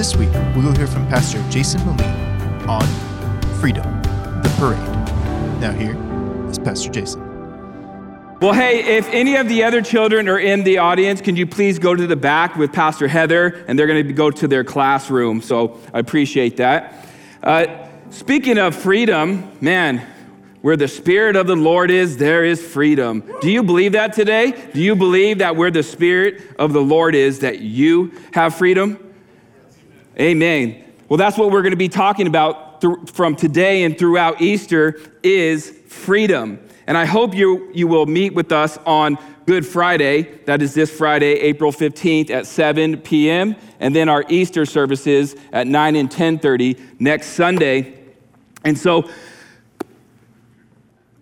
This week, we will hear from Pastor Jason Moline on Freedom, the Parade. Now, here is Pastor Jason. Well, hey, if any of the other children are in the audience, can you please go to the back with Pastor Heather, and they're going to go to their classroom. So I appreciate that. Uh, speaking of freedom, man, where the Spirit of the Lord is, there is freedom. Do you believe that today? Do you believe that where the Spirit of the Lord is, that you have freedom? Amen. Well, that's what we're going to be talking about th- from today and throughout Easter is freedom. And I hope you, you will meet with us on Good Friday. That is this Friday, April 15th at 7 p.m. And then our Easter services at 9 and 10.30 next Sunday. And so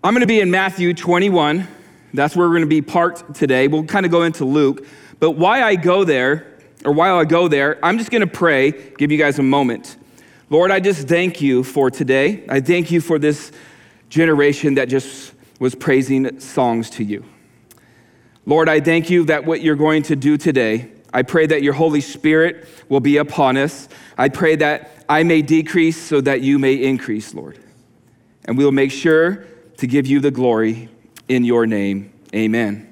I'm going to be in Matthew 21. That's where we're going to be parked today. We'll kind of go into Luke. But why I go there, or while I go there, I'm just going to pray, give you guys a moment. Lord, I just thank you for today. I thank you for this generation that just was praising songs to you. Lord, I thank you that what you're going to do today, I pray that your Holy Spirit will be upon us. I pray that I may decrease so that you may increase, Lord. And we will make sure to give you the glory in your name. Amen.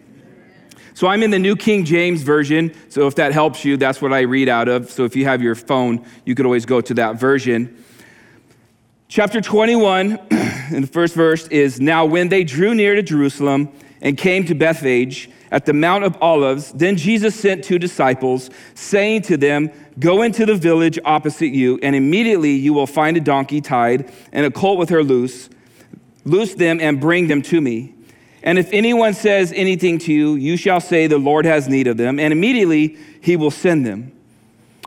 So I'm in the New King James Version. So if that helps you, that's what I read out of. So if you have your phone, you could always go to that version. Chapter 21, in the first verse, is Now when they drew near to Jerusalem and came to Bethphage at the Mount of Olives, then Jesus sent two disciples, saying to them, Go into the village opposite you, and immediately you will find a donkey tied and a colt with her loose. Loose them and bring them to me. And if anyone says anything to you, you shall say, The Lord has need of them, and immediately he will send them.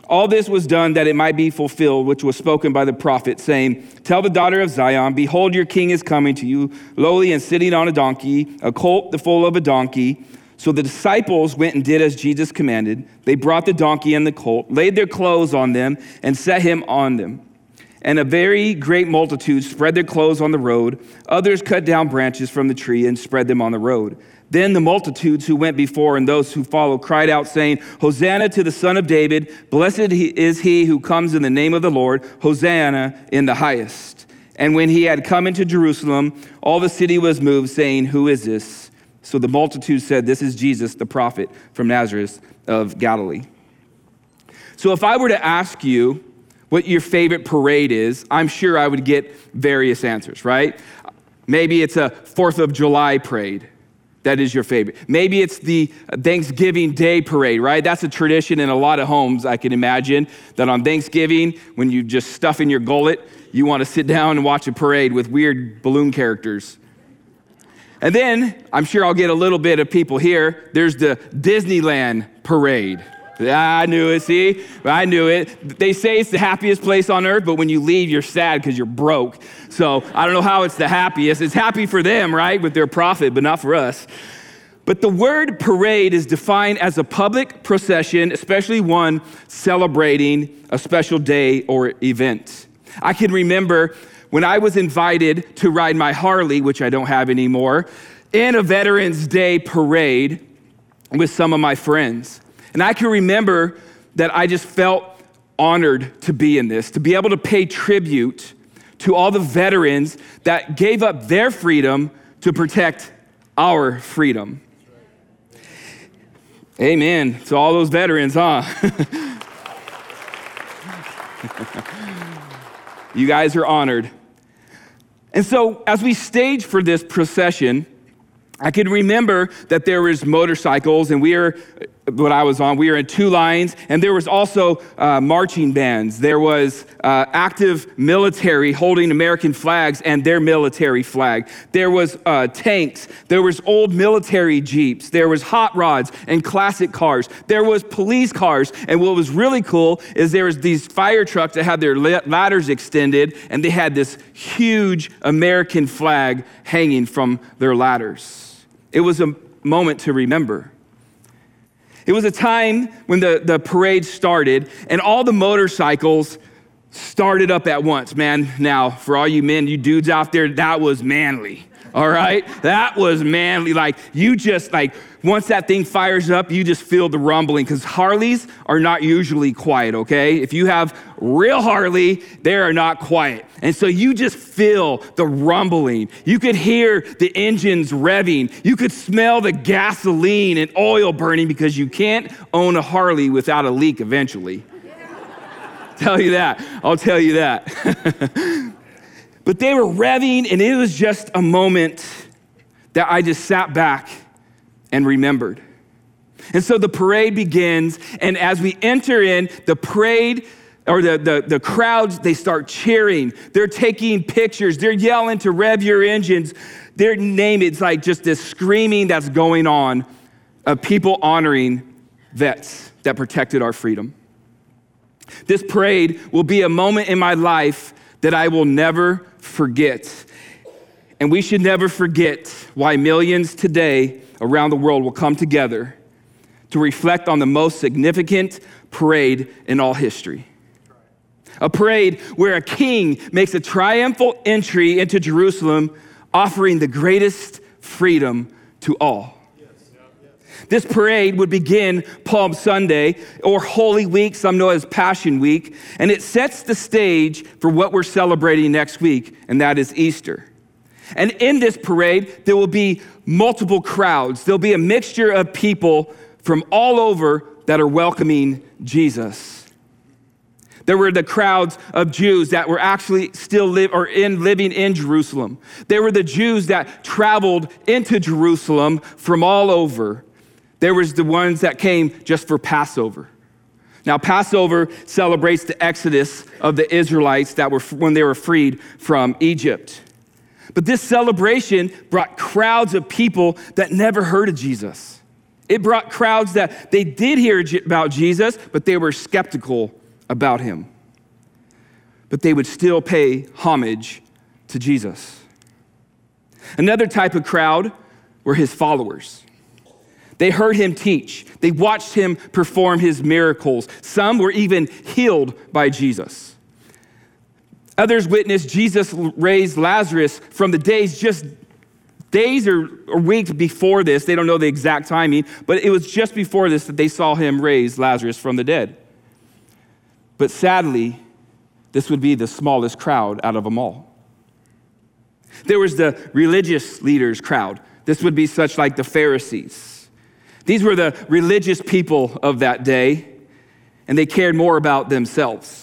All this was done that it might be fulfilled, which was spoken by the prophet, saying, Tell the daughter of Zion, Behold, your king is coming to you, lowly and sitting on a donkey, a colt the foal of a donkey. So the disciples went and did as Jesus commanded. They brought the donkey and the colt, laid their clothes on them, and set him on them. And a very great multitude spread their clothes on the road. Others cut down branches from the tree and spread them on the road. Then the multitudes who went before and those who followed cried out, saying, Hosanna to the Son of David! Blessed is he who comes in the name of the Lord! Hosanna in the highest. And when he had come into Jerusalem, all the city was moved, saying, Who is this? So the multitude said, This is Jesus, the prophet from Nazareth of Galilee. So if I were to ask you what your favorite parade is, I'm sure I would get various answers, right? Maybe it's a Fourth of July parade that is your favorite. Maybe it's the Thanksgiving Day parade, right? That's a tradition in a lot of homes, I can imagine, that on Thanksgiving, when you just stuff in your gullet, you want to sit down and watch a parade with weird balloon characters. And then, I'm sure I'll get a little bit of people here. There's the Disneyland parade. I knew it, see? I knew it. They say it's the happiest place on earth, but when you leave, you're sad because you're broke. So I don't know how it's the happiest. It's happy for them, right, with their profit, but not for us. But the word parade is defined as a public procession, especially one celebrating a special day or event. I can remember when I was invited to ride my Harley, which I don't have anymore, in a Veterans Day parade with some of my friends. And I can remember that I just felt honored to be in this, to be able to pay tribute to all the veterans that gave up their freedom to protect our freedom. Amen. To all those veterans, huh? you guys are honored. And so, as we stage for this procession, I can remember that there was motorcycles, and we were what I was on, we were in two lines, and there was also uh, marching bands. There was uh, active military holding American flags and their military flag. There was uh, tanks. There was old military jeeps. There was hot rods and classic cars. There was police cars, and what was really cool is there was these fire trucks that had their ladders extended, and they had this huge American flag hanging from their ladders. It was a moment to remember. It was a time when the, the parade started and all the motorcycles started up at once, man. Now, for all you men, you dudes out there, that was manly. All right? That was manly. Like, you just, like, once that thing fires up, you just feel the rumbling because Harleys are not usually quiet, okay? If you have real Harley, they are not quiet. And so you just feel the rumbling. You could hear the engines revving. You could smell the gasoline and oil burning because you can't own a Harley without a leak eventually. tell you that. I'll tell you that. but they were revving, and it was just a moment that I just sat back and remembered. And so the parade begins, and as we enter in, the parade or the, the, the crowds, they start cheering. They're taking pictures. They're yelling to rev your engines. Their name, it's like just this screaming that's going on of people honoring vets that protected our freedom. This parade will be a moment in my life that I will never forget. And we should never forget why millions today around the world will come together to reflect on the most significant parade in all history. A parade where a king makes a triumphal entry into Jerusalem, offering the greatest freedom to all. This parade would begin Palm Sunday or Holy Week, some know as Passion Week, and it sets the stage for what we're celebrating next week, and that is Easter. And in this parade, there will be multiple crowds. There'll be a mixture of people from all over that are welcoming Jesus. There were the crowds of Jews that were actually still live or in living in Jerusalem. There were the Jews that traveled into Jerusalem from all over. There was the ones that came just for Passover. Now, Passover celebrates the exodus of the Israelites that were when they were freed from Egypt. But this celebration brought crowds of people that never heard of Jesus. It brought crowds that they did hear about Jesus, but they were skeptical about him. But they would still pay homage to Jesus. Another type of crowd were his followers. They heard him teach. They watched him perform his miracles. Some were even healed by Jesus. Others witnessed Jesus raise Lazarus from the days just days or, weeks before this. They don't know the exact timing, but it was just before this that they saw him raise Lazarus from the dead. But sadly, this would be the smallest crowd out of them all. There was the religious leaders crowd. This would be such like the Pharisees. These were the religious people of that day, and they cared more about themselves.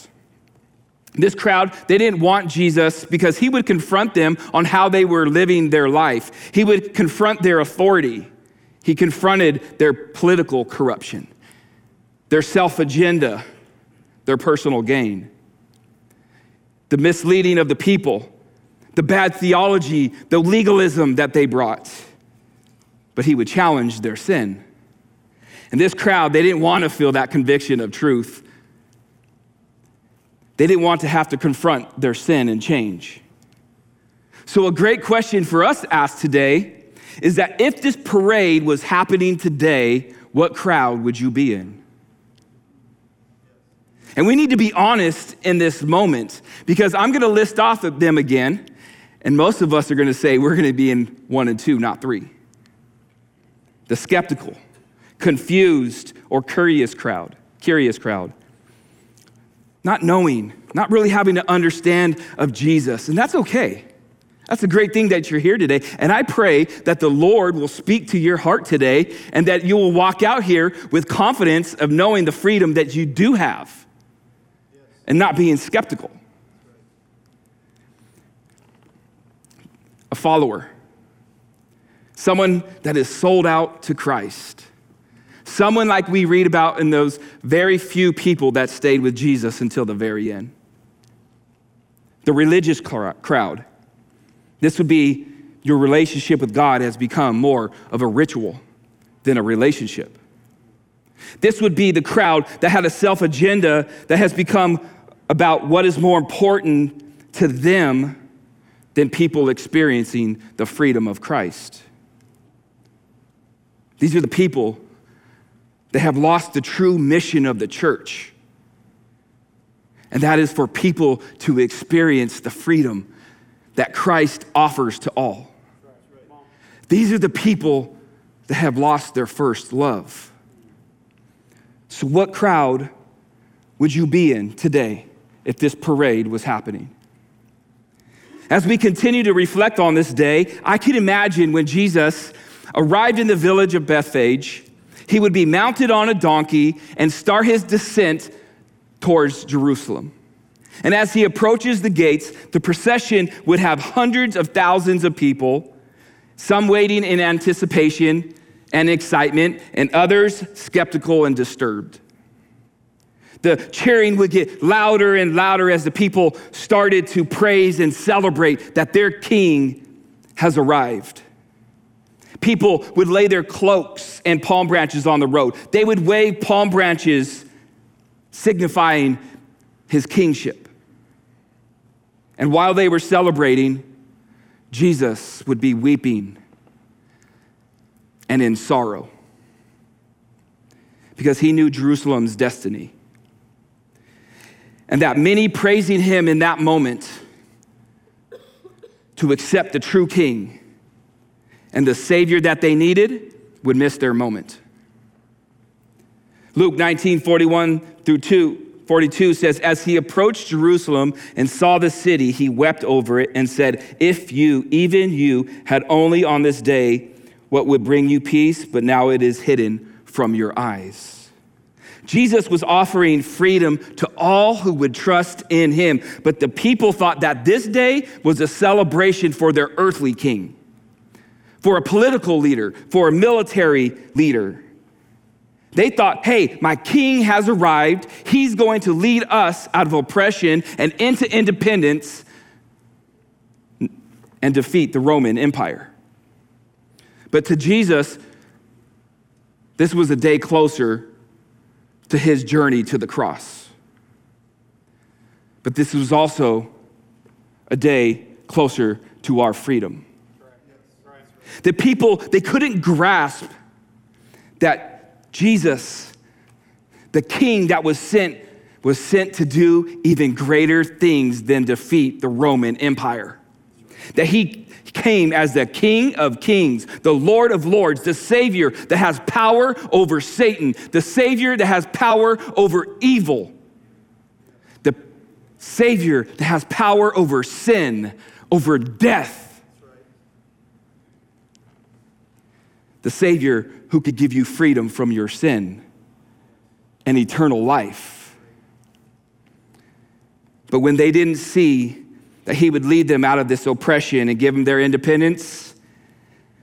This crowd, they didn't want Jesus because he would confront them on how they were living their life. He would confront their authority. He confronted their political corruption, their self agenda, their personal gain, the misleading of the people, the bad theology, the legalism that they brought. But he would challenge their sin. And this crowd, they didn't want to feel that conviction of truth. They didn't want to have to confront their sin and change. So, a great question for us to ask today is that if this parade was happening today, what crowd would you be in? And we need to be honest in this moment because I'm going to list off of them again, and most of us are going to say we're going to be in one and two, not three. The skeptical, confused, or curious crowd, curious crowd not knowing, not really having to understand of Jesus. And that's okay. That's a great thing that you're here today. And I pray that the Lord will speak to your heart today and that you will walk out here with confidence of knowing the freedom that you do have and not being skeptical. A follower, someone that is sold out to Christ. Someone like we read about in those very few people that stayed with Jesus until the very end. The religious crowd. This would be your relationship with God has become more of a ritual than a relationship. This would be the crowd that had a self agenda that has become about what is more important to them than people experiencing the freedom of Christ. These are the people they have lost the true mission of the church. And that is for people to experience the freedom that Christ offers to all. These are the people that have lost their first love. So, what crowd would you be in today if this parade was happening? As we continue to reflect on this day, I can imagine when Jesus arrived in the village of Bethphage, he would be mounted on a donkey and start his descent towards Jerusalem. And as he approaches the gates, the procession would have hundreds of thousands of people, some waiting in anticipation and excitement, and others skeptical and disturbed. The cheering would get louder and louder as the people started to praise and celebrate that their king has arrived. People would lay their cloaks and palm branches on the road. They would wave palm branches signifying his kingship. And while they were celebrating, Jesus would be weeping and in sorrow because he knew Jerusalem's destiny. And that many praising him in that moment to accept the true king and the savior that they needed would miss their moment. Luke 19 41 through 2 42 says, As he approached Jerusalem and saw the city, he wept over it and said, If you, even you, had only on this day what would bring you peace, but now it is hidden from your eyes. Jesus was offering freedom to all who would trust in him, but the people thought that this day was a celebration for their earthly king, for a political leader, for a military leader. They thought, hey, my king has arrived. He's going to lead us out of oppression and into independence and defeat the Roman Empire. But to Jesus, this was a day closer to his journey to the cross. But this was also a day closer to our freedom. The people, they couldn't grasp that Jesus, the king that was sent, was sent to do even greater things than defeat the Roman Empire. That he came as the King of Kings, the Lord of Lords, the Savior that has power over Satan, the Savior that has power over evil, the Savior that has power over sin, over death. The Savior who could give you freedom from your sin and eternal life. But when they didn't see that he would lead them out of this oppression and give them their independence,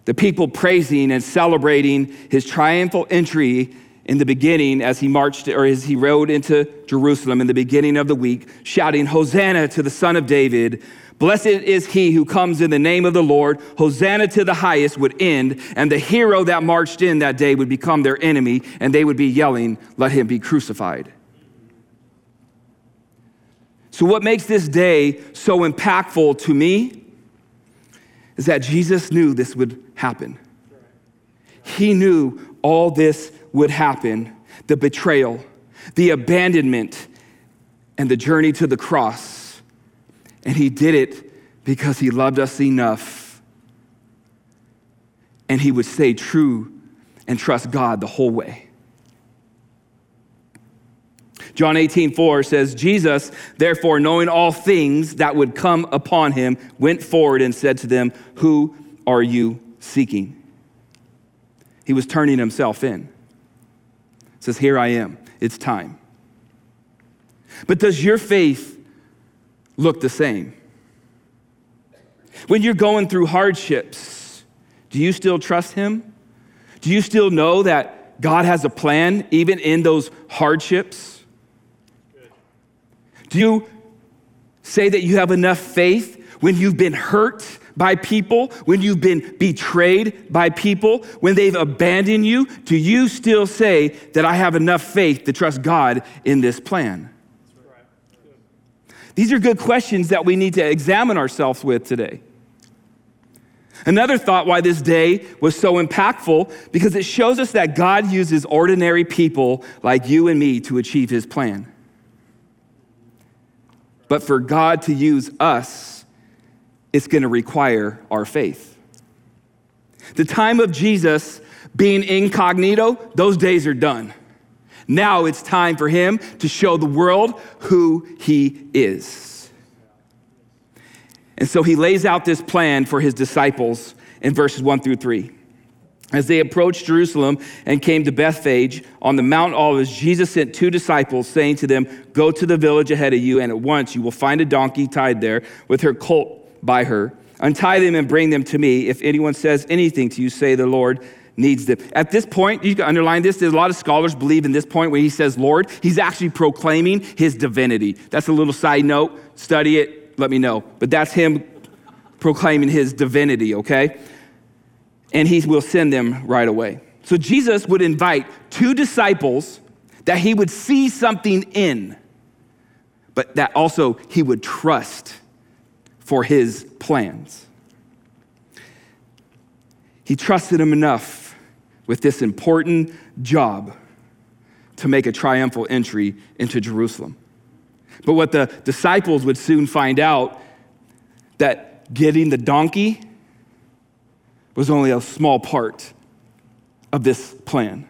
the people praising and celebrating his triumphal entry in the beginning as he marched or as he rode into Jerusalem in the beginning of the week, shouting, Hosanna to the Son of David. Blessed is he who comes in the name of the Lord. Hosanna to the highest would end, and the hero that marched in that day would become their enemy, and they would be yelling, Let him be crucified. So, what makes this day so impactful to me is that Jesus knew this would happen. He knew all this would happen the betrayal, the abandonment, and the journey to the cross and he did it because he loved us enough. And he would stay true and trust God the whole way. John 18, 4 says, Jesus, therefore, knowing all things that would come upon him, went forward and said to them, Who are you seeking? He was turning himself in. says, Here I am. It's time. But does your faith look the same. When you're going through hardships, do you still trust Him? Do you still know that God has a plan even in those hardships? Do you say that you have enough faith when you've been hurt by people, when you've been betrayed by people, when they've abandoned you? Do you still say that I have enough faith to trust God in this plan? These are good questions that we need to examine ourselves with today. Another thought why this day was so impactful because it shows us that God uses ordinary people like you and me to achieve his plan. But for God to use us, it's going to require our faith. The time of Jesus being incognito, those days are done. Now it's time for him to show the world who he is. And so he lays out this plan for his disciples in verses 1 through 3. As they approached Jerusalem and came to Bethphage on the Mount Olives, Jesus sent two disciples, saying to them, Go to the village ahead of you, and at once you will find a donkey tied there with her colt by her. Untie them and bring them to me. If anyone says anything to you, say the Lord needs them. At this point, you can underline this. There's a lot of scholars believe in this point when he says Lord, he's actually proclaiming his divinity. That's a little side note. Study it, let me know. But that's him proclaiming his divinity, okay? and he will send them right away. So Jesus would invite two disciples that he would see something in, but that also he would trust for his plans. He trusted him enough with this important job to make a triumphal entry into Jerusalem. But what the disciples would soon find out that getting the donkey was only a small part of this plan.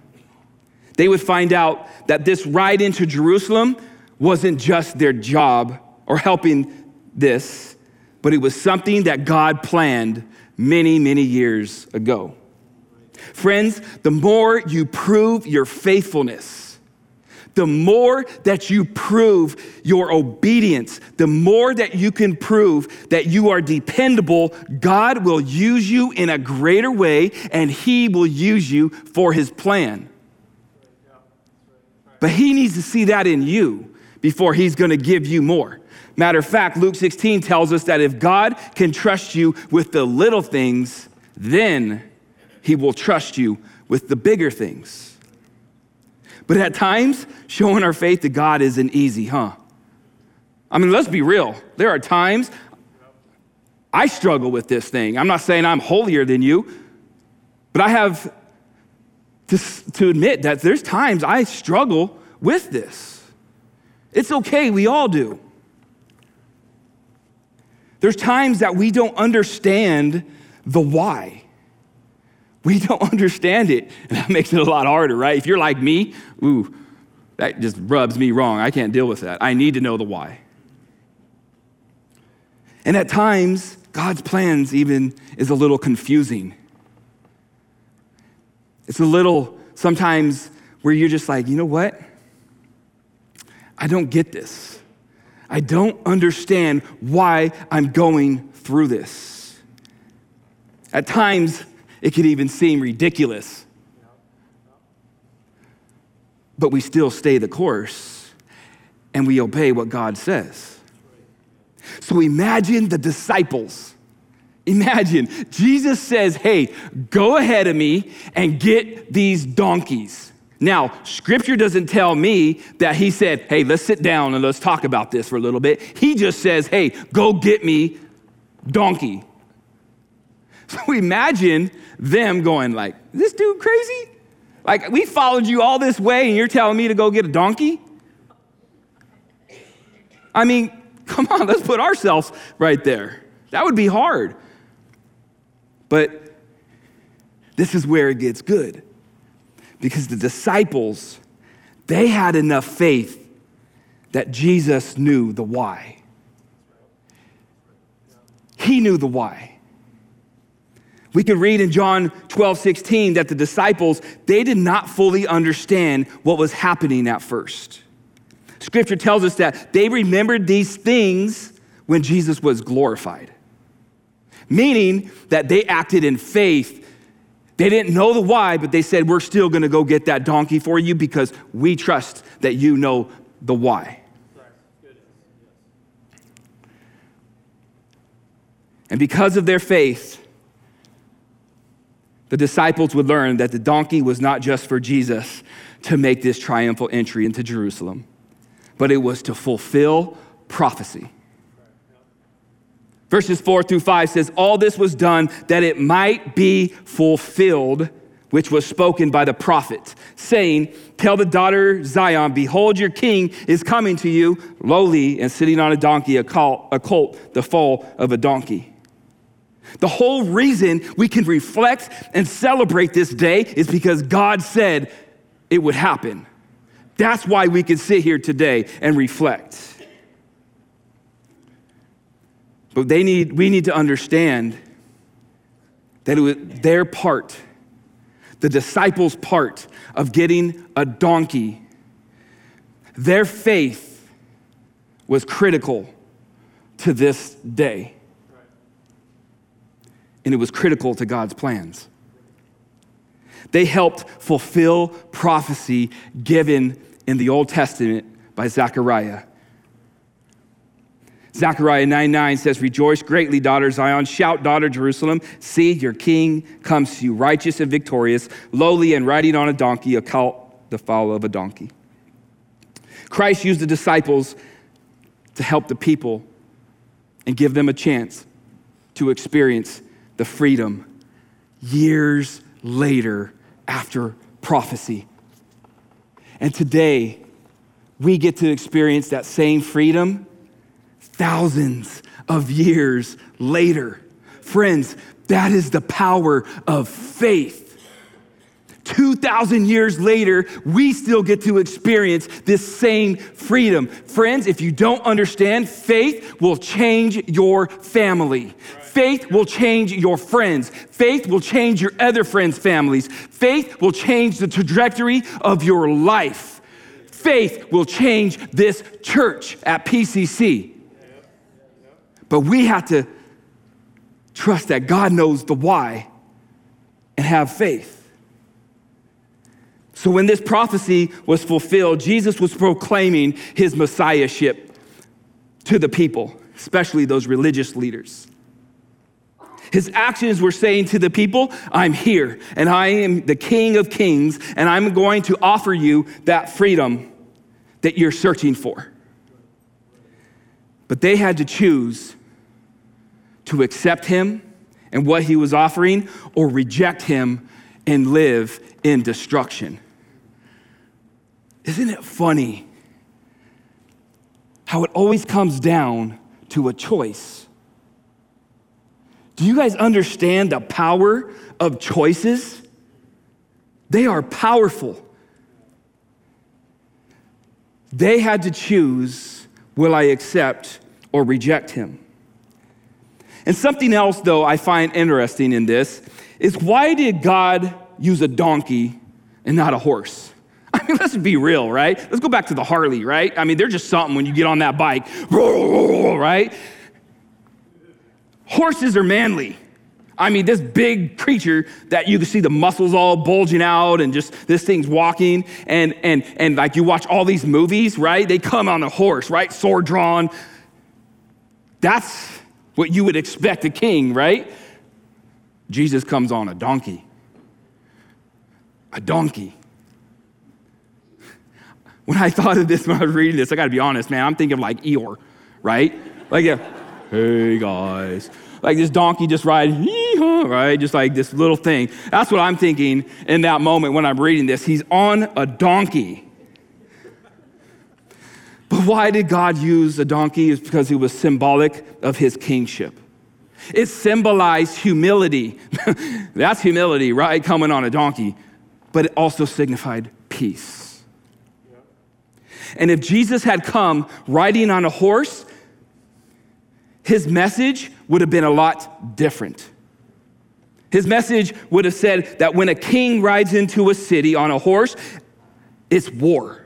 They would find out that this ride into Jerusalem wasn't just their job or helping this, but it was something that God planned many, many years ago. Friends, the more you prove your faithfulness, the more that you prove your obedience, the more that you can prove that you are dependable, God will use you in a greater way and He will use you for His plan. But He needs to see that in you before He's gonna give you more. Matter of fact, Luke 16 tells us that if God can trust you with the little things, then He will trust you with the bigger things. But at times, showing our faith to God isn't easy, huh? I mean, let's be real. There are times I struggle with this thing. I'm not saying I'm holier than you, but I have to, to admit that there's times I struggle with this. It's okay, we all do. There's times that we don't understand the why. We don't understand it. And that makes it a lot harder, right? If you're like me, ooh, that just rubs me wrong. I can't deal with that. I need to know the why. And at times, God's plans even is a little confusing. It's a little sometimes where you're just like, you know what? I don't get this. I don't understand why I'm going through this. At times, it could even seem ridiculous. But we still stay the course and we obey what God says. So imagine the disciples. Imagine Jesus says, Hey, go ahead of me and get these donkeys. Now, scripture doesn't tell me that he said, Hey, let's sit down and let's talk about this for a little bit. He just says, Hey, go get me donkey. So imagine them going like, this dude crazy? Like, we followed you all this way and you're telling me to go get a donkey? I mean, come on, let's put ourselves right there. That would be hard. But this is where it gets good. Because the disciples, they had enough faith that Jesus knew the why. He knew the why. We can read in John 12, 16 that the disciples, they did not fully understand what was happening at first. Scripture tells us that they remembered these things when Jesus was glorified, meaning that they acted in faith. They didn't know the why, but they said, We're still gonna go get that donkey for you because we trust that you know the why. And because of their faith, the disciples would learn that the donkey was not just for Jesus to make this triumphal entry into Jerusalem, but it was to fulfill prophecy. Verses four through five says, All this was done that it might be fulfilled, which was spoken by the prophet, saying, Tell the daughter Zion, behold, your king is coming to you, lowly and sitting on a donkey, a colt the foal of a donkey. The whole reason we can reflect and celebrate this day is because God said it would happen. That's why we can sit here today and reflect. But they need, we need to understand that it was their part the disciples' part of getting a donkey, their faith was critical to this day. And it was critical to God's plans. They helped fulfill prophecy given in the Old Testament by Zechariah Zechariah 9 9 says, Rejoice greatly, daughter Zion. Shout, daughter Jerusalem. See, your king comes to you, righteous and victorious, lowly and riding on a donkey, a colt, the foal of a donkey. Christ used the disciples to help the people and give them a chance to experience the freedom years later after prophecy. And today, we get to experience that same freedom thousands of years later. Friends, that is the power of faith. 2,000 years later, we still get to experience this same freedom. Friends, if you don't understand, faith will change your family. Faith will change your friends. Faith will change your other friends' families. Faith will change the trajectory of your life. Faith will change this church at PCC. But we have to trust that God knows the why and have faith. So when this prophecy was fulfilled, Jesus was proclaiming his messiahship to the people, especially those religious leaders. His actions were saying to the people, I'm here and I am the King of Kings, and I'm going to offer you that freedom that you're searching for. But they had to choose to accept him and what he was offering or reject him and live in destruction. Isn't it funny how it always comes down to a choice? Do you guys understand the power of choices? They are powerful. They had to choose will I accept or reject him? And something else, though, I find interesting in this is why did God use a donkey and not a horse? I mean, let's be real, right? Let's go back to the Harley, right? I mean, they're just something when you get on that bike, right? Horses are manly. I mean, this big creature that you can see the muscles all bulging out and just this thing's walking. And, and, and like you watch all these movies, right? They come on a horse, right? Sword drawn. That's what you would expect a king, right? Jesus comes on a donkey. A donkey. When I thought of this when I was reading this, I gotta be honest, man, I'm thinking of like Eeyore, right? Like, yeah, hey guys. Like this donkey just riding, right? Just like this little thing. That's what I'm thinking in that moment when I'm reading this. He's on a donkey. But why did God use a donkey? Is because it was symbolic of his kingship. It symbolized humility. That's humility, right? Coming on a donkey. But it also signified peace. And if Jesus had come riding on a horse, his message would have been a lot different. His message would have said that when a king rides into a city on a horse, it's war.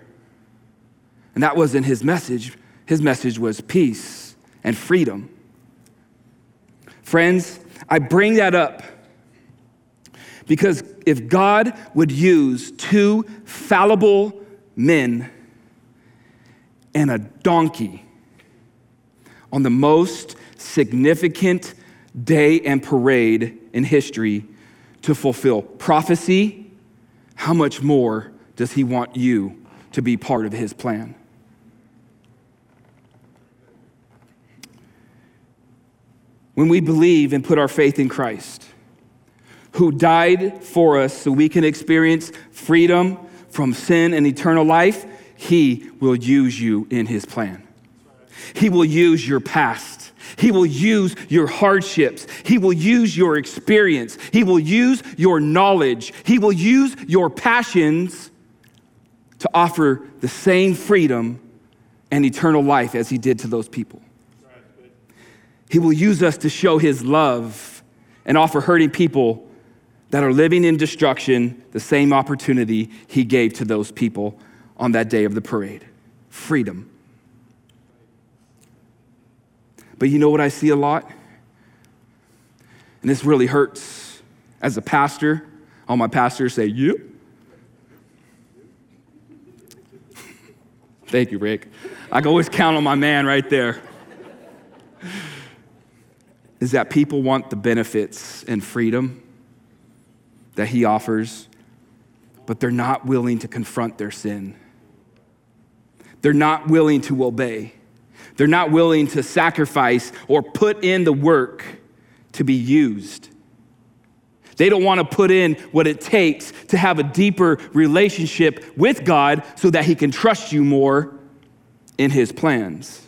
And that wasn't his message. His message was peace and freedom. Friends, I bring that up because if God would use two fallible men and a donkey on the most significant day and parade in history to fulfill prophecy, how much more does he want you to be part of his plan? When we believe and put our faith in Christ, who died for us so we can experience freedom from sin and eternal life, he will use you in his plan. He will use your past. He will use your hardships. He will use your experience. He will use your knowledge. He will use your passions to offer the same freedom and eternal life as he did to those people. He will use us to show his love and offer hurting people that are living in destruction the same opportunity he gave to those people on that day of the parade freedom. But you know what I see a lot? And this really hurts as a pastor. All my pastors say, You? Thank you, Rick. I can always count on my man right there. Is that people want the benefits and freedom that he offers, but they're not willing to confront their sin. They're not willing to obey. They're not willing to sacrifice or put in the work to be used. They don't want to put in what it takes to have a deeper relationship with God so that He can trust you more in His plans.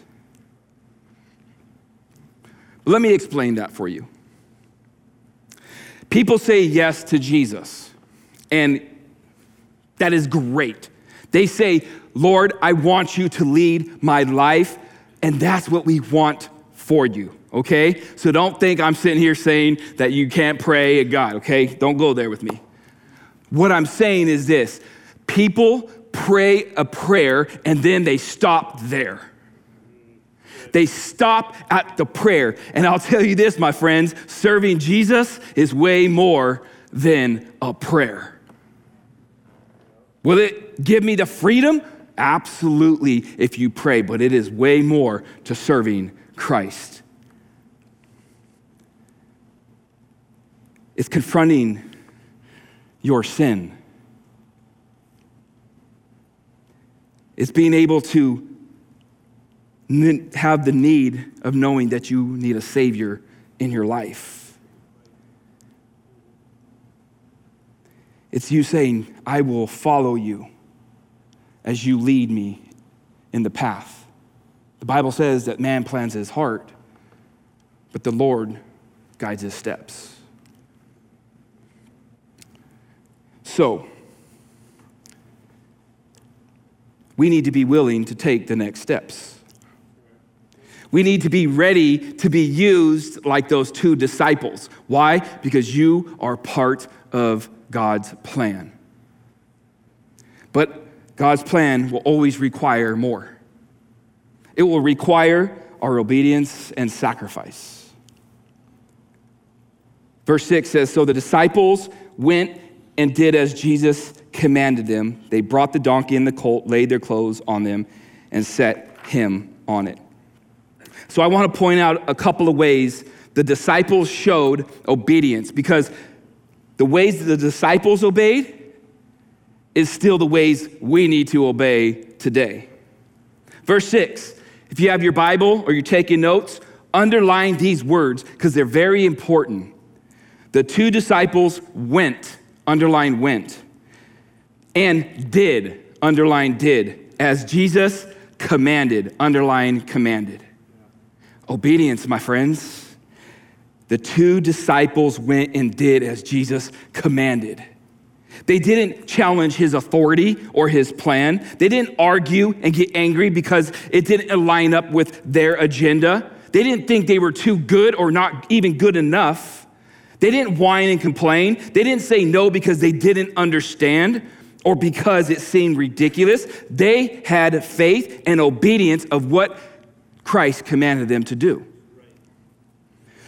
Let me explain that for you. People say yes to Jesus, and that is great. They say, Lord, I want you to lead my life, and that's what we want for you, okay? So don't think I'm sitting here saying that you can't pray at God, okay? Don't go there with me. What I'm saying is this people pray a prayer and then they stop there. They stop at the prayer. And I'll tell you this, my friends serving Jesus is way more than a prayer. Will it give me the freedom? Absolutely, if you pray, but it is way more to serving Christ. It's confronting your sin. It's being able to have the need of knowing that you need a Savior in your life. It's you saying, I will follow you as you lead me in the path. The Bible says that man plans his heart, but the Lord guides his steps. So, we need to be willing to take the next steps. We need to be ready to be used like those two disciples. Why? Because you are part of God's plan. But God's plan will always require more. It will require our obedience and sacrifice. Verse 6 says So the disciples went and did as Jesus commanded them. They brought the donkey and the colt, laid their clothes on them, and set him on it. So I want to point out a couple of ways the disciples showed obedience because the ways the disciples obeyed is still the ways we need to obey today. Verse 6, if you have your Bible or you're taking notes, underline these words because they're very important. The two disciples went, underline went, and did, underline did, as Jesus commanded, underline commanded. Obedience, my friends. The two disciples went and did as Jesus commanded. They didn't challenge his authority or his plan. They didn't argue and get angry because it didn't line up with their agenda. They didn't think they were too good or not even good enough. They didn't whine and complain. They didn't say no because they didn't understand or because it seemed ridiculous. They had faith and obedience of what Christ commanded them to do.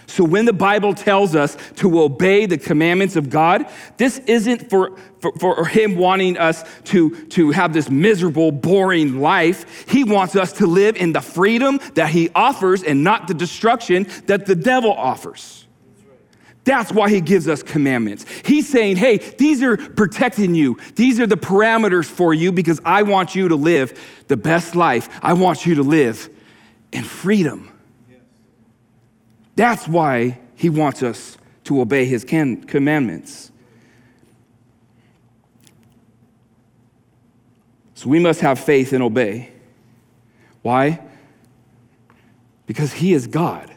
So when the Bible tells us to obey the commandments of God, this isn't for, for, for, him wanting us to, to have this miserable, boring life. He wants us to live in the freedom that he offers and not the destruction that the devil offers. That's why he gives us commandments. He's saying, hey, these are protecting you. These are the parameters for you because I want you to live the best life. I want you to live in freedom. That's why he wants us to obey his can- commandments. So we must have faith and obey. Why? Because he is God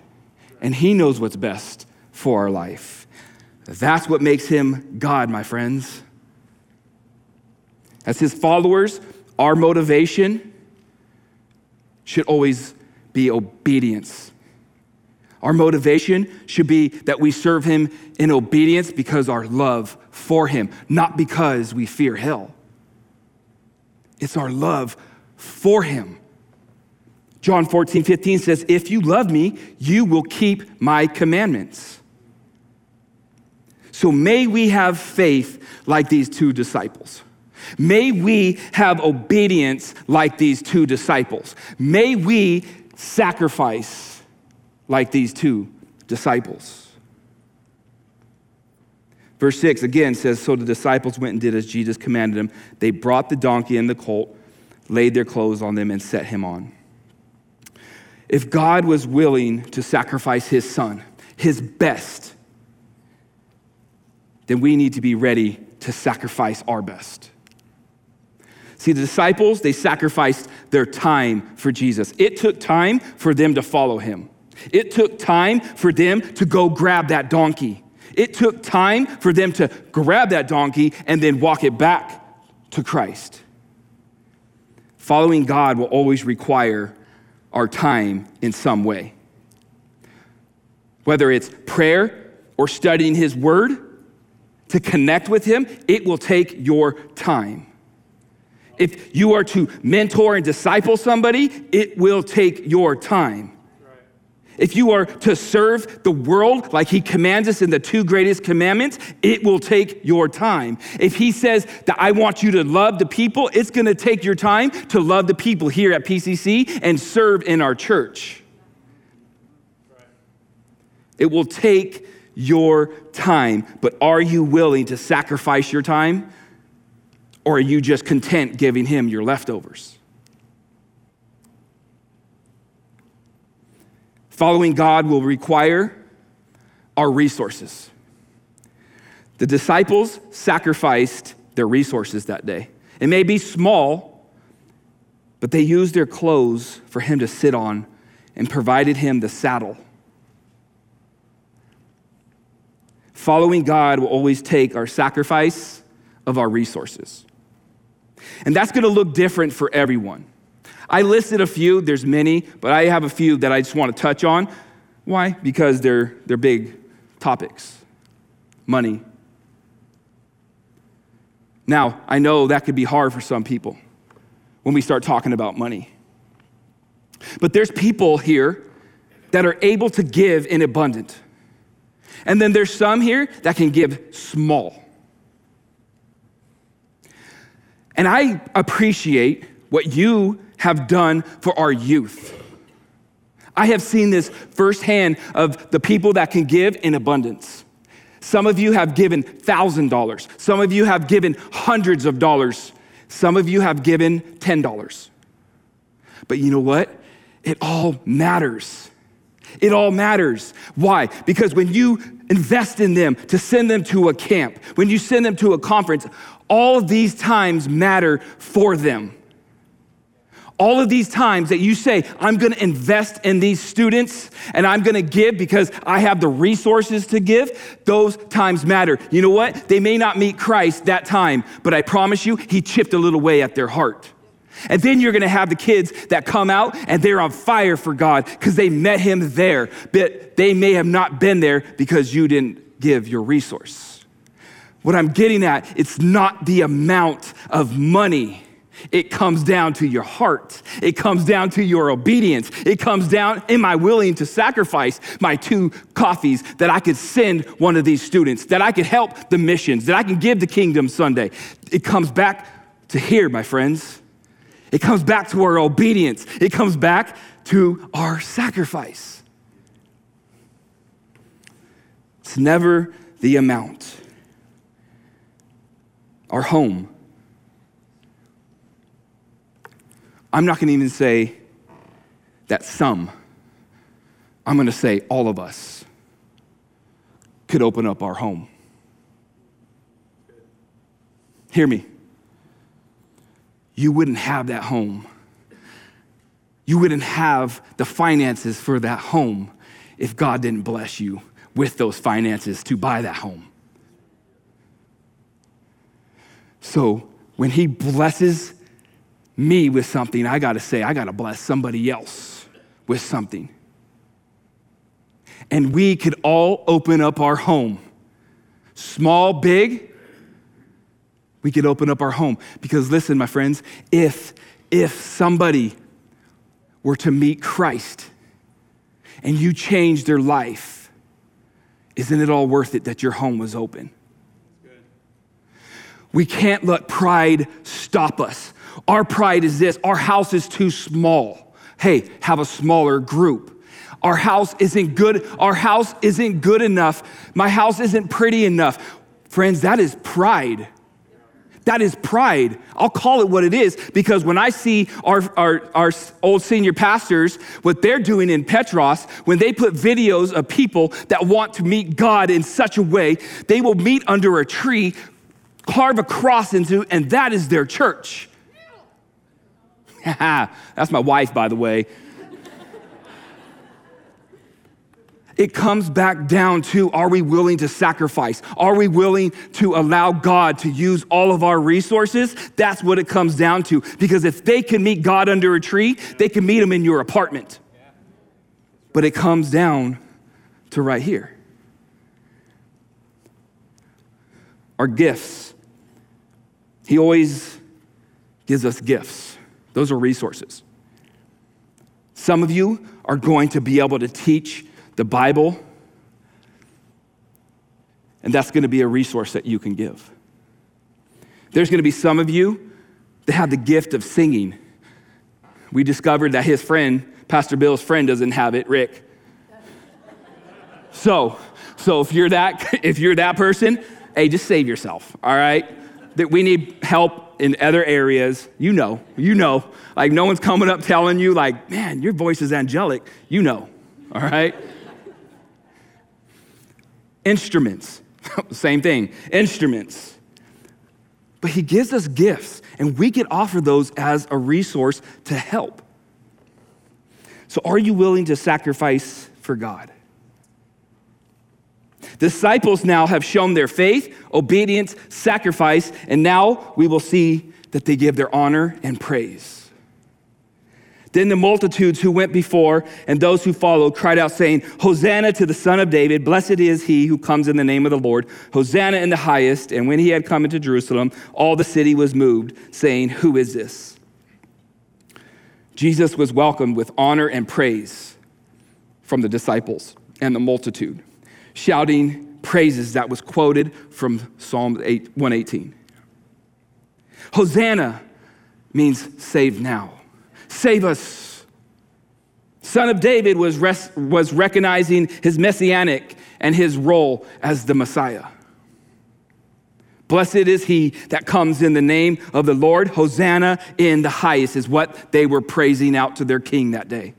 and he knows what's best for our life. That's what makes him God, my friends. As his followers, our motivation should always be obedience. Our motivation should be that we serve him in obedience because our love for him, not because we fear hell. It's our love for him. John 14, 15 says, If you love me, you will keep my commandments. So may we have faith like these two disciples. May we have obedience like these two disciples. May we sacrifice like these two disciples. Verse 6 again says So the disciples went and did as Jesus commanded them. They brought the donkey and the colt, laid their clothes on them, and set him on. If God was willing to sacrifice his son, his best, then we need to be ready to sacrifice our best. See, the disciples, they sacrificed their time for Jesus. It took time for them to follow him. It took time for them to go grab that donkey. It took time for them to grab that donkey and then walk it back to Christ. Following God will always require our time in some way. Whether it's prayer or studying His Word to connect with Him, it will take your time. If you are to mentor and disciple somebody, it will take your time. If you are to serve the world like he commands us in the two greatest commandments, it will take your time. If he says that I want you to love the people, it's going to take your time to love the people here at PCC and serve in our church. It will take your time, but are you willing to sacrifice your time? Or are you just content giving him your leftovers? Following God will require our resources. The disciples sacrificed their resources that day. It may be small, but they used their clothes for him to sit on and provided him the saddle. Following God will always take our sacrifice of our resources. And that's going to look different for everyone. I listed a few, there's many, but I have a few that I just want to touch on. Why? Because they're, they're big topics money. Now, I know that could be hard for some people when we start talking about money. But there's people here that are able to give in abundant. And then there's some here that can give small. And I appreciate what you have done for our youth. I have seen this firsthand of the people that can give in abundance. Some of you have given $1,000. Some of you have given hundreds of dollars. Some of you have given $10. But you know what? It all matters. It all matters. Why? Because when you invest in them to send them to a camp, when you send them to a conference, all these times matter for them. All of these times that you say, I'm gonna invest in these students and I'm gonna give because I have the resources to give, those times matter. You know what? They may not meet Christ that time, but I promise you, He chipped a little way at their heart. And then you're gonna have the kids that come out and they're on fire for God because they met Him there, but they may have not been there because you didn't give your resource. What I'm getting at, it's not the amount of money it comes down to your heart. It comes down to your obedience. It comes down, am I willing to sacrifice my two coffees that I could send one of these students, that I could help the missions, that I can give the kingdom Sunday? It comes back to here, my friends. It comes back to our obedience. It comes back to our sacrifice. It's never the amount. Our home I'm not going to even say that some, I'm going to say all of us could open up our home. Hear me. You wouldn't have that home. You wouldn't have the finances for that home if God didn't bless you with those finances to buy that home. So when He blesses me with something, I gotta say, I gotta bless somebody else with something. And we could all open up our home, small, big, we could open up our home. Because listen, my friends, if, if somebody were to meet Christ and you changed their life, isn't it all worth it that your home was open? We can't let pride stop us. Our pride is this our house is too small. Hey, have a smaller group. Our house isn't good. Our house isn't good enough. My house isn't pretty enough. Friends, that is pride. That is pride. I'll call it what it is because when I see our, our, our old senior pastors, what they're doing in Petros, when they put videos of people that want to meet God in such a way, they will meet under a tree, carve a cross into, and that is their church. That's my wife, by the way. It comes back down to are we willing to sacrifice? Are we willing to allow God to use all of our resources? That's what it comes down to. Because if they can meet God under a tree, they can meet him in your apartment. But it comes down to right here our gifts. He always gives us gifts, those are resources. Some of you are going to be able to teach the Bible, and that's going to be a resource that you can give. There's going to be some of you that have the gift of singing. We discovered that his friend, Pastor Bill's friend, doesn't have it, Rick. So, so if you're that if you're that person, hey, just save yourself, all right? That we need help in other areas. You know, you know. Like no one's coming up telling you, like, man, your voice is angelic. You know, all right? Instruments, same thing, instruments. But he gives us gifts, and we can offer those as a resource to help. So, are you willing to sacrifice for God? Disciples now have shown their faith, obedience, sacrifice, and now we will see that they give their honor and praise. Then the multitudes who went before and those who followed cried out, saying, Hosanna to the Son of David. Blessed is he who comes in the name of the Lord. Hosanna in the highest. And when he had come into Jerusalem, all the city was moved, saying, Who is this? Jesus was welcomed with honor and praise from the disciples and the multitude, shouting praises that was quoted from Psalm 118. Hosanna means save now. Save us. Son of David was, res- was recognizing his messianic and his role as the Messiah. Blessed is he that comes in the name of the Lord. Hosanna in the highest is what they were praising out to their king that day.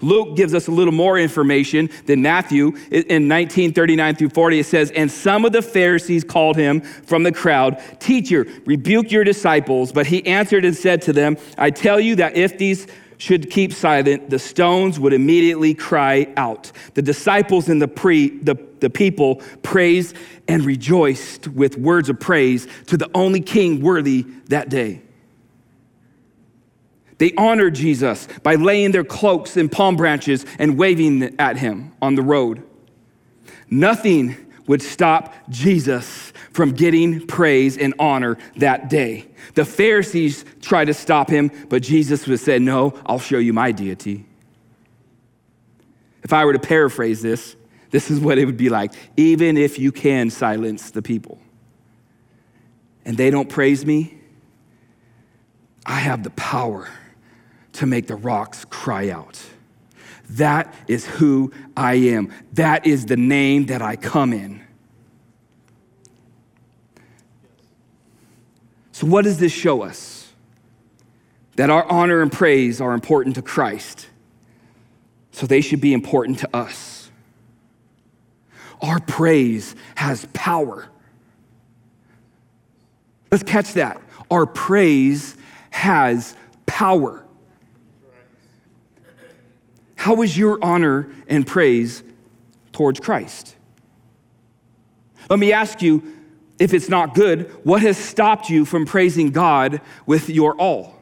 Luke gives us a little more information than Matthew. In 1939 through 40, it says, And some of the Pharisees called him from the crowd, Teacher, rebuke your disciples. But he answered and said to them, I tell you that if these should keep silent, the stones would immediately cry out. The disciples and the, pre, the, the people praised and rejoiced with words of praise to the only king worthy that day. They honored Jesus by laying their cloaks in palm branches and waving at him on the road. Nothing would stop Jesus from getting praise and honor that day. The Pharisees tried to stop him, but Jesus would say, No, I'll show you my deity. If I were to paraphrase this, this is what it would be like. Even if you can silence the people and they don't praise me, I have the power to make the rocks cry out. That is who I am. That is the name that I come in. So, what does this show us? That our honor and praise are important to Christ. So, they should be important to us. our praise has power. Let's catch that. Our praise has power. How is your honor and praise towards Christ? Let me ask you if it's not good, what has stopped you from praising God with your all?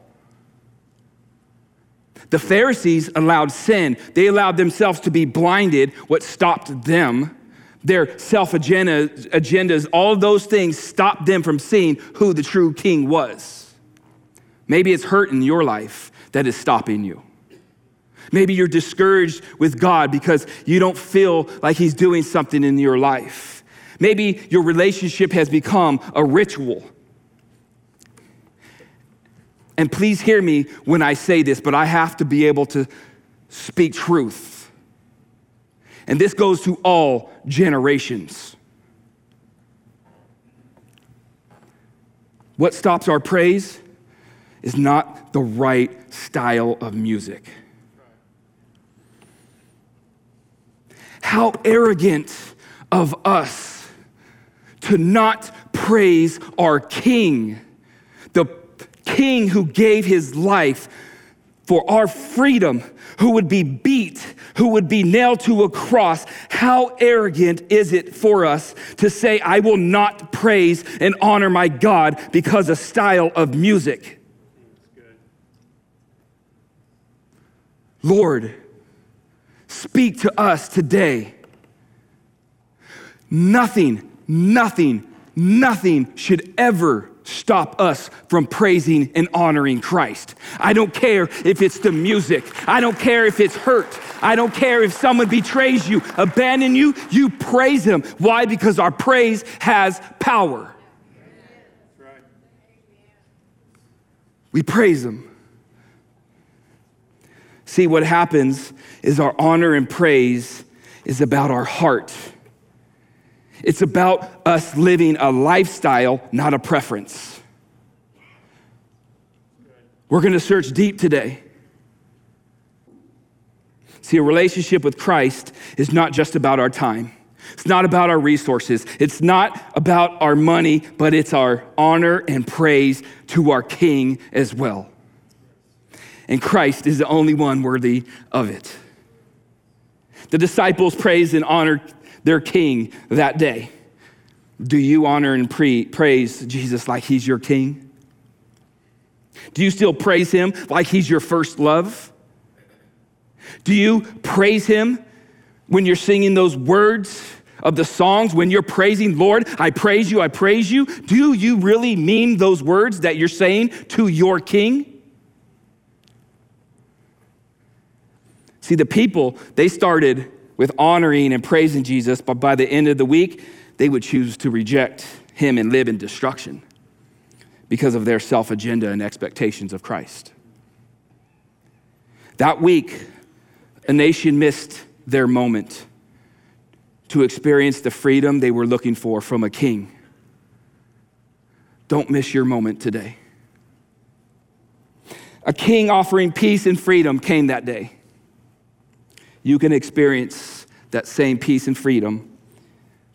The Pharisees allowed sin, they allowed themselves to be blinded. What stopped them? Their self agenda, agendas, all those things stopped them from seeing who the true king was. Maybe it's hurt in your life that is stopping you. Maybe you're discouraged with God because you don't feel like He's doing something in your life. Maybe your relationship has become a ritual. And please hear me when I say this, but I have to be able to speak truth. And this goes to all generations. What stops our praise is not the right style of music. How arrogant of us to not praise our King, the King who gave his life for our freedom, who would be beat, who would be nailed to a cross. How arrogant is it for us to say, I will not praise and honor my God because of style of music? Lord, speak to us today. Nothing, nothing, nothing should ever stop us from praising and honoring Christ. I don't care if it's the music. I don't care if it's hurt. I don't care if someone betrays you, abandon you, you praise him. Why? Because our praise has power. We praise him. See, what happens is our honor and praise is about our heart. It's about us living a lifestyle, not a preference. We're going to search deep today. See, a relationship with Christ is not just about our time. It's not about our resources. It's not about our money, but it's our honor and praise to our King as well. And Christ is the only one worthy of it. The disciples praised and honored their king that day. Do you honor and pre- praise Jesus like he's your king? Do you still praise him like he's your first love? Do you praise him when you're singing those words of the songs, when you're praising, Lord, I praise you, I praise you? Do you really mean those words that you're saying to your king? See, the people, they started with honoring and praising Jesus, but by the end of the week, they would choose to reject him and live in destruction because of their self agenda and expectations of Christ. That week, a nation missed their moment to experience the freedom they were looking for from a king. Don't miss your moment today. A king offering peace and freedom came that day you can experience that same peace and freedom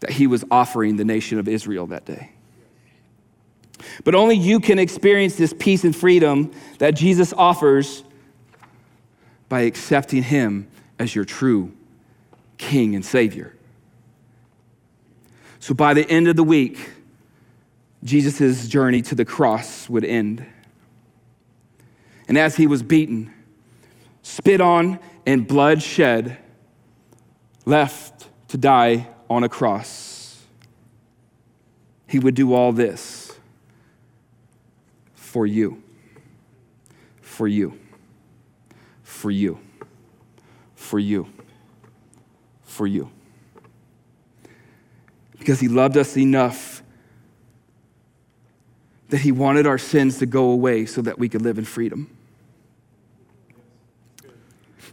that he was offering the nation of Israel that day. But only you can experience this peace and freedom that Jesus offers by accepting him as your true king and savior. So by the end of the week, Jesus' journey to the cross would end. And as he was beaten, spit on, and blood shed, left to die on a cross. He would do all this for you, for you, for you, for you, for you. Because he loved us enough that he wanted our sins to go away so that we could live in freedom.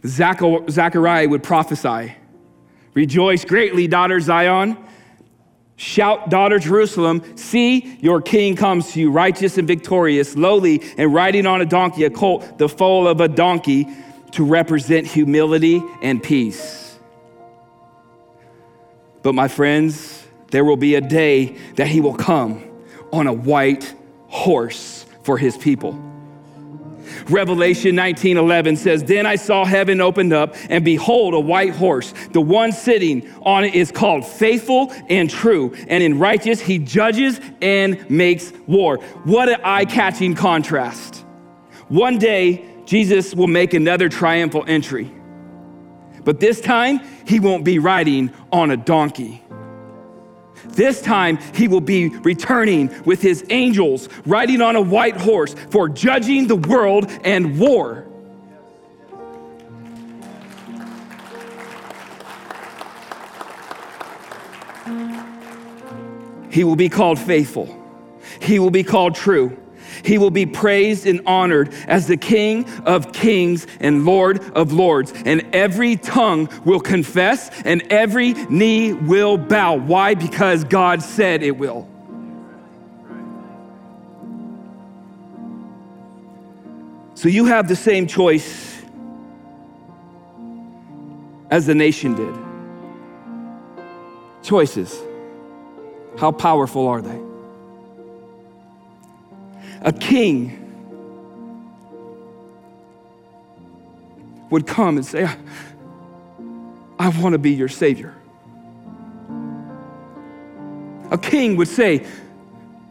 Zechariah would prophesy Rejoice greatly, daughter Zion. Shout, daughter Jerusalem, see your king comes to you, righteous and victorious, lowly and riding on a donkey, a colt, the foal of a donkey, to represent humility and peace. But my friends, there will be a day that he will come on a white horse for his people. Revelation 19:11 says, "Then I saw heaven opened up, and behold, a white horse. The one sitting on it is called Faithful and True, and in righteous he judges and makes war." What an eye-catching contrast. One day, Jesus will make another triumphal entry. But this time, he won't be riding on a donkey. This time, he will be returning with his angels, riding on a white horse for judging the world and war. He will be called faithful. He will be called true. He will be praised and honored as the King of kings and Lord of lords. And every tongue will confess and every knee will bow. Why? Because God said it will. So you have the same choice as the nation did. Choices. How powerful are they? A king would come and say, I want to be your savior. A king would say,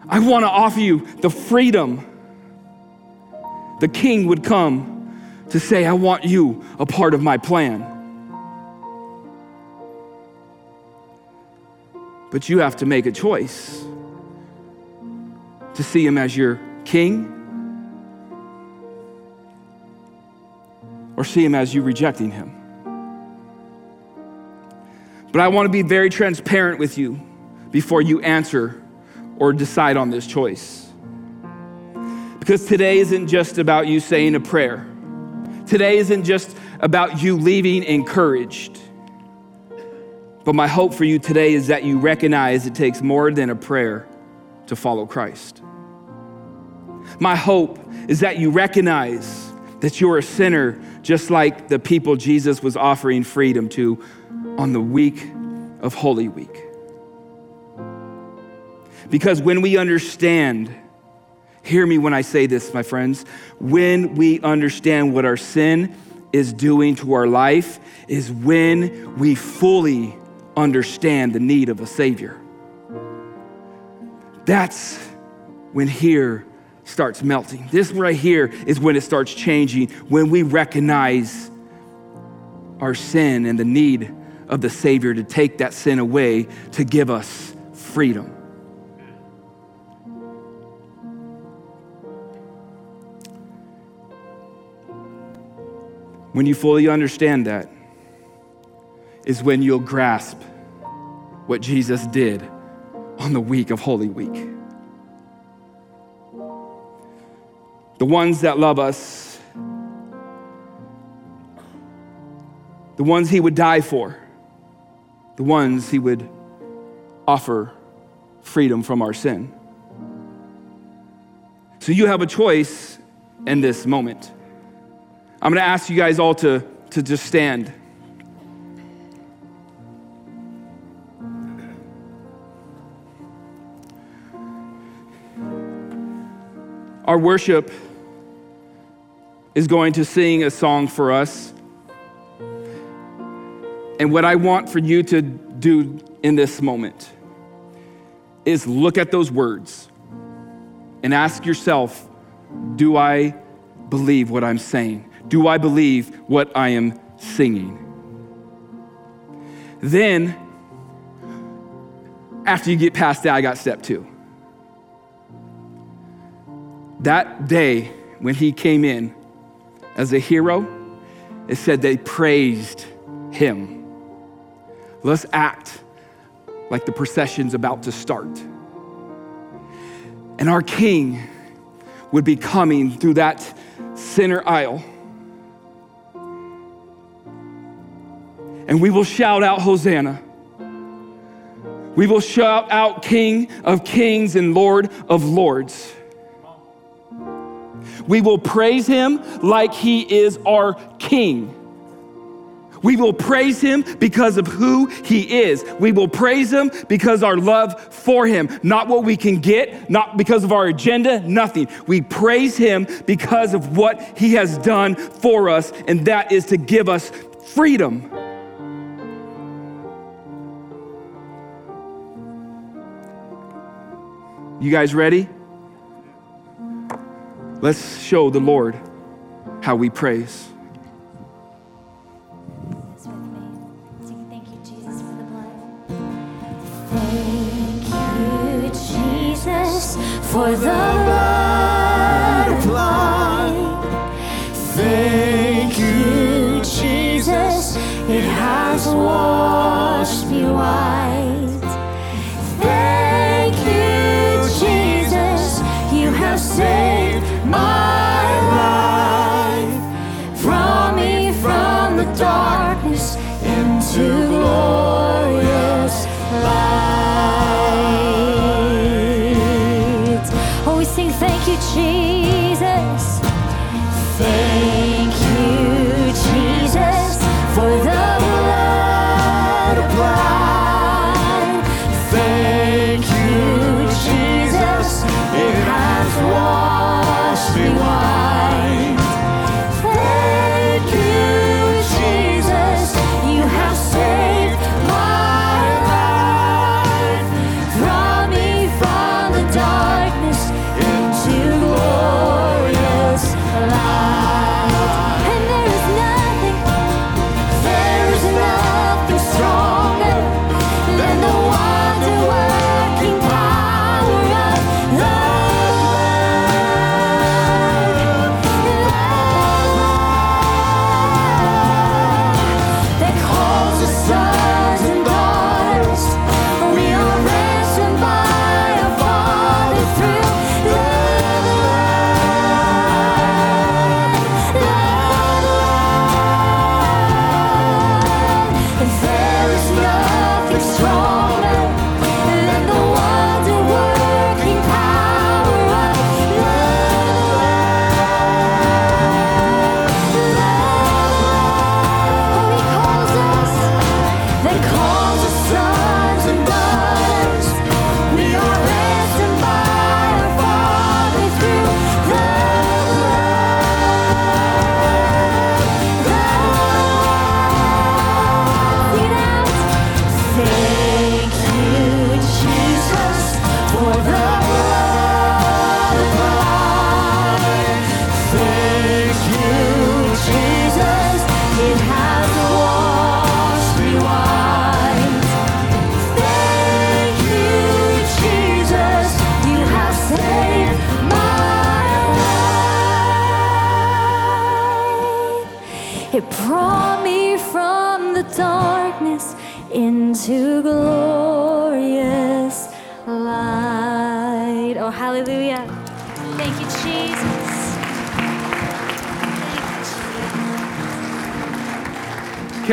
I want to offer you the freedom. The king would come to say, I want you a part of my plan. But you have to make a choice to see him as your king or see him as you rejecting him. But I want to be very transparent with you before you answer or decide on this choice. Because today isn't just about you saying a prayer. Today isn't just about you leaving encouraged. But my hope for you today is that you recognize it takes more than a prayer to follow Christ. My hope is that you recognize that you're a sinner, just like the people Jesus was offering freedom to on the week of Holy Week. Because when we understand, hear me when I say this, my friends, when we understand what our sin is doing to our life, is when we fully understand the need of a Savior. That's when here starts melting. This right here is when it starts changing, when we recognize our sin and the need of the Savior to take that sin away to give us freedom. When you fully understand that, is when you'll grasp what Jesus did on the week of Holy Week. The ones that love us, the ones He would die for, the ones He would offer freedom from our sin. So you have a choice in this moment. I'm going to ask you guys all to, to just stand. Our worship is going to sing a song for us. And what I want for you to do in this moment is look at those words and ask yourself Do I believe what I'm saying? Do I believe what I am singing? Then, after you get past that, I got step two. That day when he came in, as a hero, it said they praised him. Let's act like the procession's about to start. And our king would be coming through that center aisle. And we will shout out, Hosanna. We will shout out, King of kings and Lord of lords. We will praise him like he is our king. We will praise him because of who he is. We will praise him because our love for him, not what we can get, not because of our agenda, nothing. We praise him because of what he has done for us, and that is to give us freedom. You guys ready? Let's show the Lord how we praise. This with me. Sing thank you, Jesus, for the blood. Thank you, Jesus, for the blood applied. Thank you, Jesus, it has washed me white.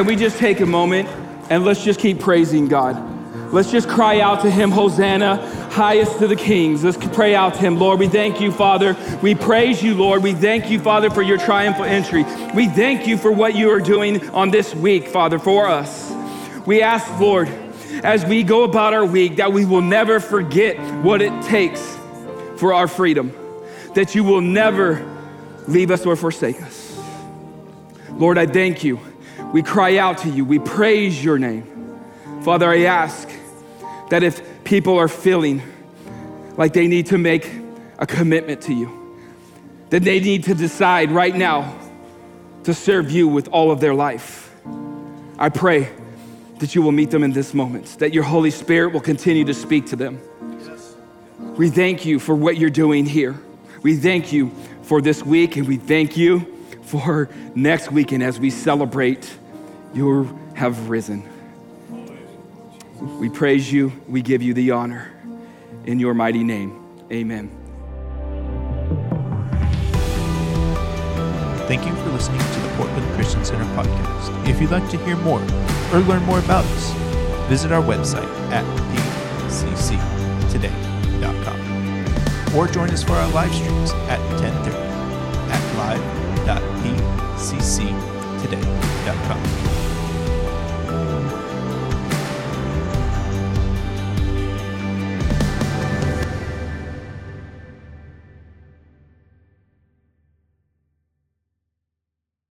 Can we just take a moment and let's just keep praising God? Let's just cry out to Him, Hosanna, highest to the kings. Let's pray out to Him. Lord, we thank you, Father. We praise you, Lord. We thank you, Father, for your triumphal entry. We thank you for what you are doing on this week, Father, for us. We ask, Lord, as we go about our week, that we will never forget what it takes for our freedom, that you will never leave us or forsake us. Lord, I thank you. We cry out to you. We praise your name. Father, I ask that if people are feeling like they need to make a commitment to you, that they need to decide right now to serve you with all of their life, I pray that you will meet them in this moment, that your Holy Spirit will continue to speak to them. We thank you for what you're doing here. We thank you for this week, and we thank you for next weekend as we celebrate you have risen. We praise you, we give you the honor. In your mighty name, amen. Thank you for listening to the Portland Christian Center podcast. If you'd like to hear more or learn more about us, visit our website at pcctoday.com or join us for our live streams at 10:30 at live.pcctoday.com.